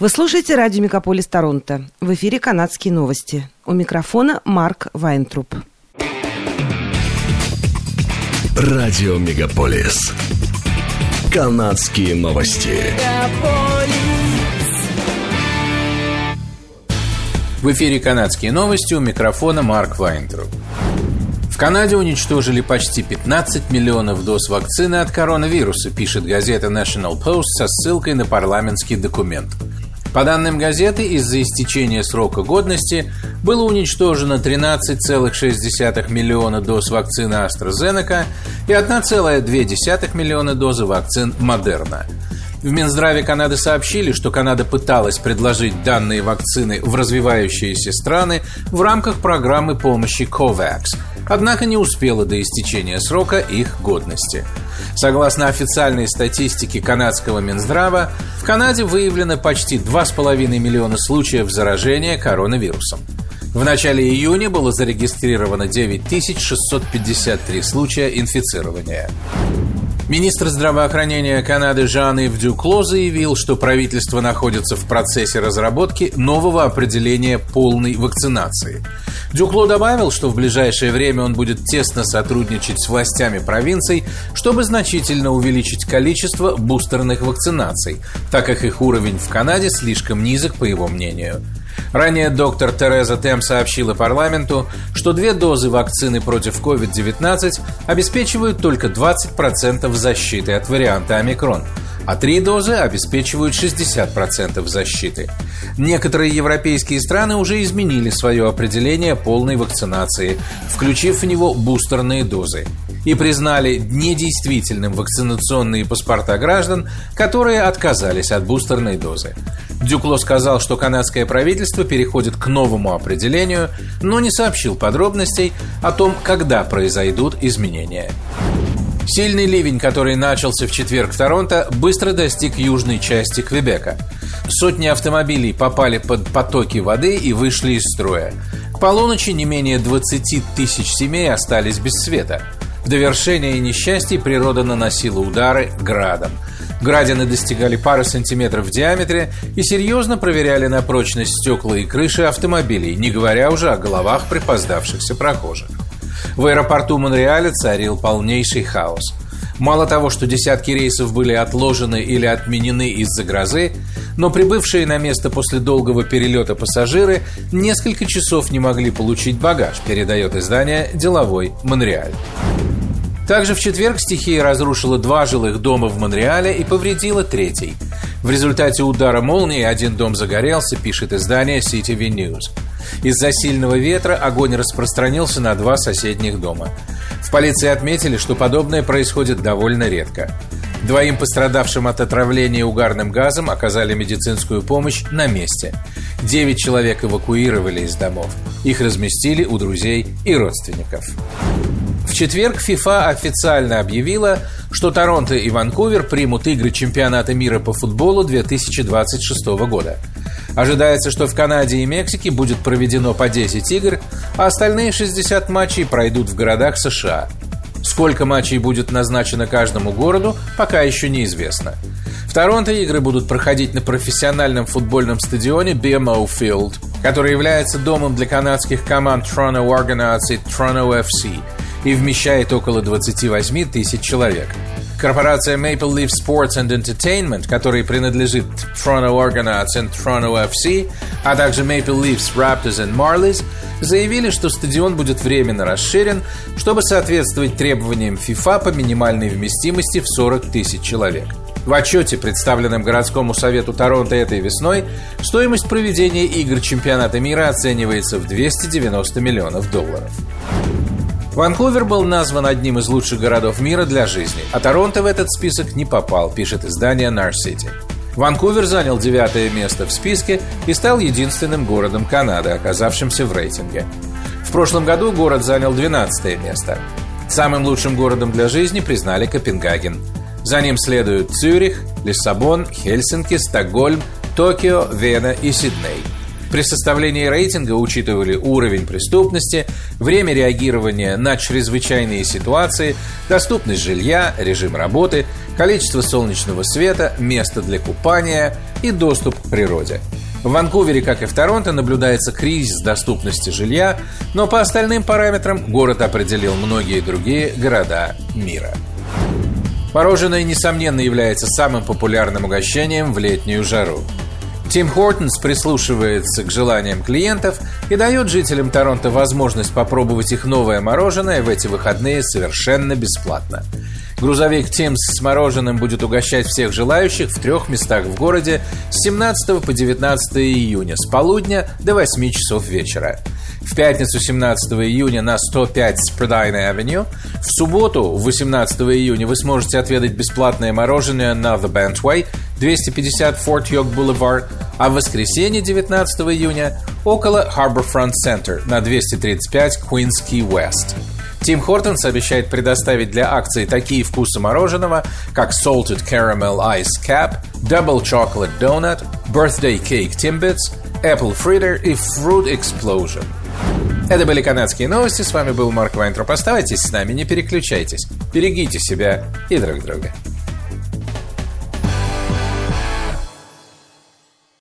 Вы слушаете радио «Мегаполис Торонто». В эфире «Канадские новости». У микрофона Марк Вайнтруп. Радио «Мегаполис». «Канадские новости». В эфире «Канадские новости» у микрофона Марк Вайнтруп. В Канаде уничтожили почти 15 миллионов доз вакцины от коронавируса, пишет газета National Post со ссылкой на парламентский документ. По данным газеты, из-за истечения срока годности было уничтожено 13,6 миллиона доз вакцины AstraZeneca и 1,2 миллиона дозы вакцин Moderna. В Минздраве Канады сообщили, что Канада пыталась предложить данные вакцины в развивающиеся страны в рамках программы помощи COVAX, однако не успела до истечения срока их годности. Согласно официальной статистике канадского Минздрава, в Канаде выявлено почти 2,5 миллиона случаев заражения коронавирусом. В начале июня было зарегистрировано 9653 случая инфицирования. Министр здравоохранения Канады Жан-Ив Дюкло заявил, что правительство находится в процессе разработки нового определения полной вакцинации. Дюкло добавил, что в ближайшее время он будет тесно сотрудничать с властями провинций, чтобы значительно увеличить количество бустерных вакцинаций, так как их уровень в Канаде слишком низок, по его мнению. Ранее доктор Тереза Тем сообщила парламенту, что две дозы вакцины против COVID-19 обеспечивают только 20% защиты от варианта омикрон, а три дозы обеспечивают 60% защиты. Некоторые европейские страны уже изменили свое определение полной вакцинации, включив в него бустерные дозы и признали недействительным вакцинационные паспорта граждан, которые отказались от бустерной дозы. Дюкло сказал, что канадское правительство переходит к новому определению, но не сообщил подробностей о том, когда произойдут изменения. Сильный ливень, который начался в четверг в Торонто, быстро достиг южной части Квебека. Сотни автомобилей попали под потоки воды и вышли из строя. К полуночи не менее 20 тысяч семей остались без света. В довершение несчастий природа наносила удары градом – Градины достигали пары сантиметров в диаметре и серьезно проверяли на прочность стекла и крыши автомобилей, не говоря уже о головах припоздавшихся прохожих. В аэропорту Монреаля царил полнейший хаос. Мало того, что десятки рейсов были отложены или отменены из-за грозы, но прибывшие на место после долгого перелета пассажиры несколько часов не могли получить багаж, передает издание «Деловой Монреаль». Также в четверг стихия разрушила два жилых дома в Монреале и повредила третий. В результате удара молнии один дом загорелся, пишет издание CTV News. Из-за сильного ветра огонь распространился на два соседних дома. В полиции отметили, что подобное происходит довольно редко. Двоим пострадавшим от отравления угарным газом оказали медицинскую помощь на месте. Девять человек эвакуировали из домов. Их разместили у друзей и родственников. Четверг ФИФА официально объявила, что Торонто и Ванкувер примут игры чемпионата мира по футболу 2026 года. Ожидается, что в Канаде и Мексике будет проведено по 10 игр, а остальные 60 матчей пройдут в городах США. Сколько матчей будет назначено каждому городу, пока еще неизвестно. В Торонто игры будут проходить на профессиональном футбольном стадионе BMO Field, который является домом для канадских команд Toronto Argonauts и Toronto FC – и вмещает около 28 тысяч человек. Корпорация Maple Leaf Sports and Entertainment, которой принадлежит Toronto Argonauts и Toronto FC, а также Maple Leafs, Raptors и Marlies, заявили, что стадион будет временно расширен, чтобы соответствовать требованиям FIFA по минимальной вместимости в 40 тысяч человек. В отчете, представленном городскому совету Торонто этой весной, стоимость проведения игр чемпионата мира оценивается в 290 миллионов долларов. Ванкувер был назван одним из лучших городов мира для жизни, а Торонто в этот список не попал, пишет издание Нар City. Ванкувер занял девятое место в списке и стал единственным городом Канады, оказавшимся в рейтинге. В прошлом году город занял 12 место. Самым лучшим городом для жизни признали Копенгаген. За ним следуют Цюрих, Лиссабон, Хельсинки, Стокгольм, Токио, Вена и Сидней. При составлении рейтинга учитывали уровень преступности, время реагирования на чрезвычайные ситуации, доступность жилья, режим работы, количество солнечного света, место для купания и доступ к природе. В Ванкувере, как и в Торонто, наблюдается кризис доступности жилья, но по остальным параметрам город определил многие другие города мира. Мороженое, несомненно, является самым популярным угощением в летнюю жару. Тим Хортонс прислушивается к желаниям клиентов и дает жителям Торонто возможность попробовать их новое мороженое в эти выходные совершенно бесплатно. Грузовик Тимс с мороженым будет угощать всех желающих в трех местах в городе с 17 по 19 июня с полудня до 8 часов вечера. В пятницу 17 июня на 105 Спредайна Авеню. В субботу 18 июня вы сможете отведать бесплатное мороженое на The Bentway 250 Fort York Boulevard, а в воскресенье 19 июня около Harborfront Center на 235 Queens Key West. Тим Хортонс обещает предоставить для акции такие вкусы мороженого, как Salted Caramel Ice Cap, Double Chocolate Donut, Birthday Cake Timbits, Apple Fritter и Fruit Explosion. Это были канадские новости. С вами был Марк Вайнтроп. Оставайтесь с нами, не переключайтесь. Берегите себя и друг друга.